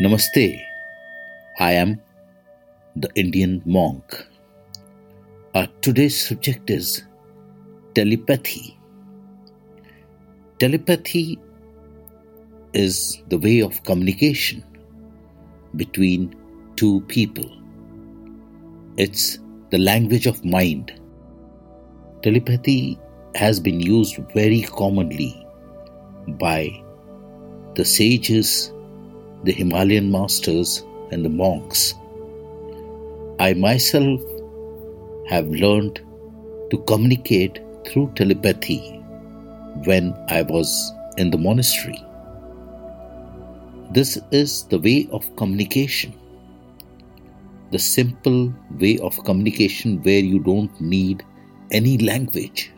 Namaste. I am the Indian monk. Our today's subject is telepathy. Telepathy is the way of communication between two people. It's the language of mind. Telepathy has been used very commonly by the sages the Himalayan masters, and the monks. I myself have learned to communicate through telepathy when I was in the monastery. This is the way of communication, the simple way of communication where you don't need any language.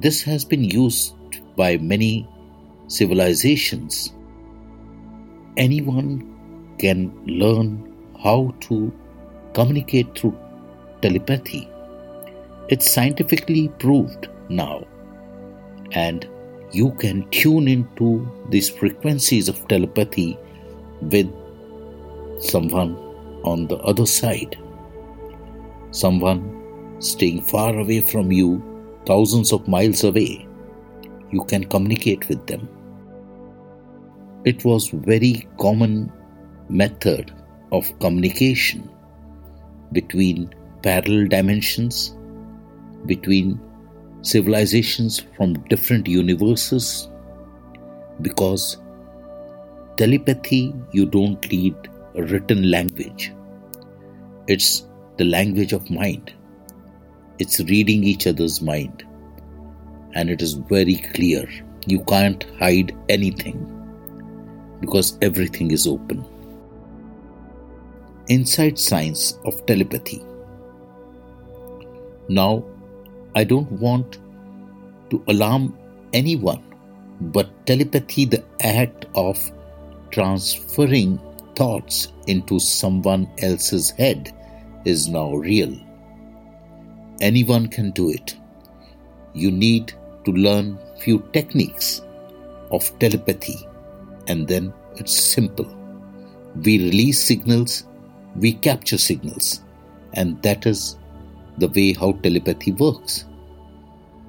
This has been used by many civilizations anyone can learn how to communicate through telepathy. It's scientifically proved now, and you can tune into these frequencies of telepathy with someone on the other side, someone staying far away from you, thousands of miles away. You can communicate with them it was very common method of communication between parallel dimensions, between civilizations from different universes, because telepathy, you don't need a written language. It's the language of mind. It's reading each other's mind. And it is very clear. You can't hide anything because everything is open. Inside science of telepathy. Now, I don't want to alarm anyone, but telepathy, the act of transferring thoughts into someone else's head, is now real. Anyone can do it. You need to learn few techniques of telepathy and then it's simple. We release signals, we capture signals, and that is the way how telepathy works.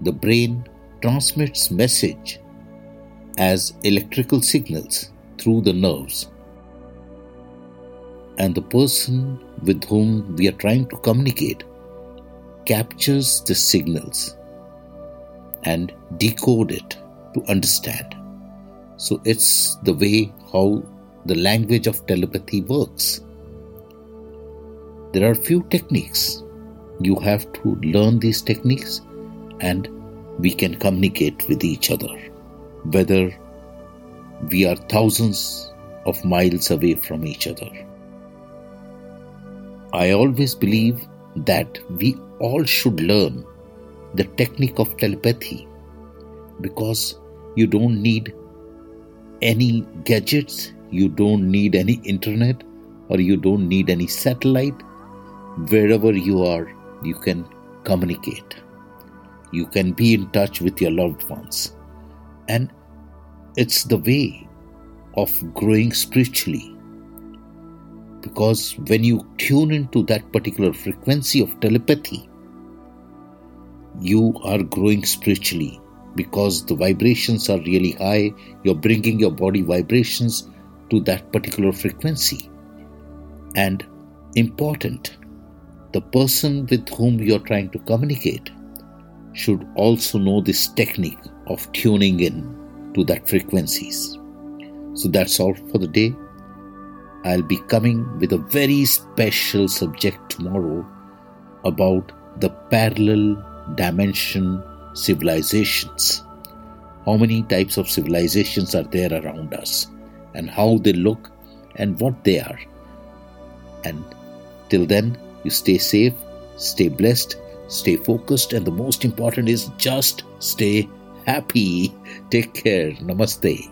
The brain transmits message as electrical signals through the nerves. And the person with whom we are trying to communicate captures the signals and decode it to understand. So it's the way how the language of telepathy works. There are few techniques. You have to learn these techniques and we can communicate with each other. Whether we are thousands of miles away from each other. I always believe that we all should learn the technique of telepathy because you don't need any gadgets, you don't need any internet, or you don't need any satellite. Wherever you are, you can communicate. You can be in touch with your loved ones. And it's the way of growing spiritually. Because when you tune into that particular frequency of telepathy, you are growing spiritually because the vibrations are really high, you're bringing your body vibrations to that particular frequency. And important, the person with whom you're trying to communicate should also know this technique of tuning in to that frequencies. So that's all for the day. I'll be coming with a very special subject tomorrow about the parallel dimension civilizations. How many types of civilizations are there around us, and how they look, and what they are. And till then, you stay safe, stay blessed, stay focused, and the most important is just stay happy. Take care. Namaste.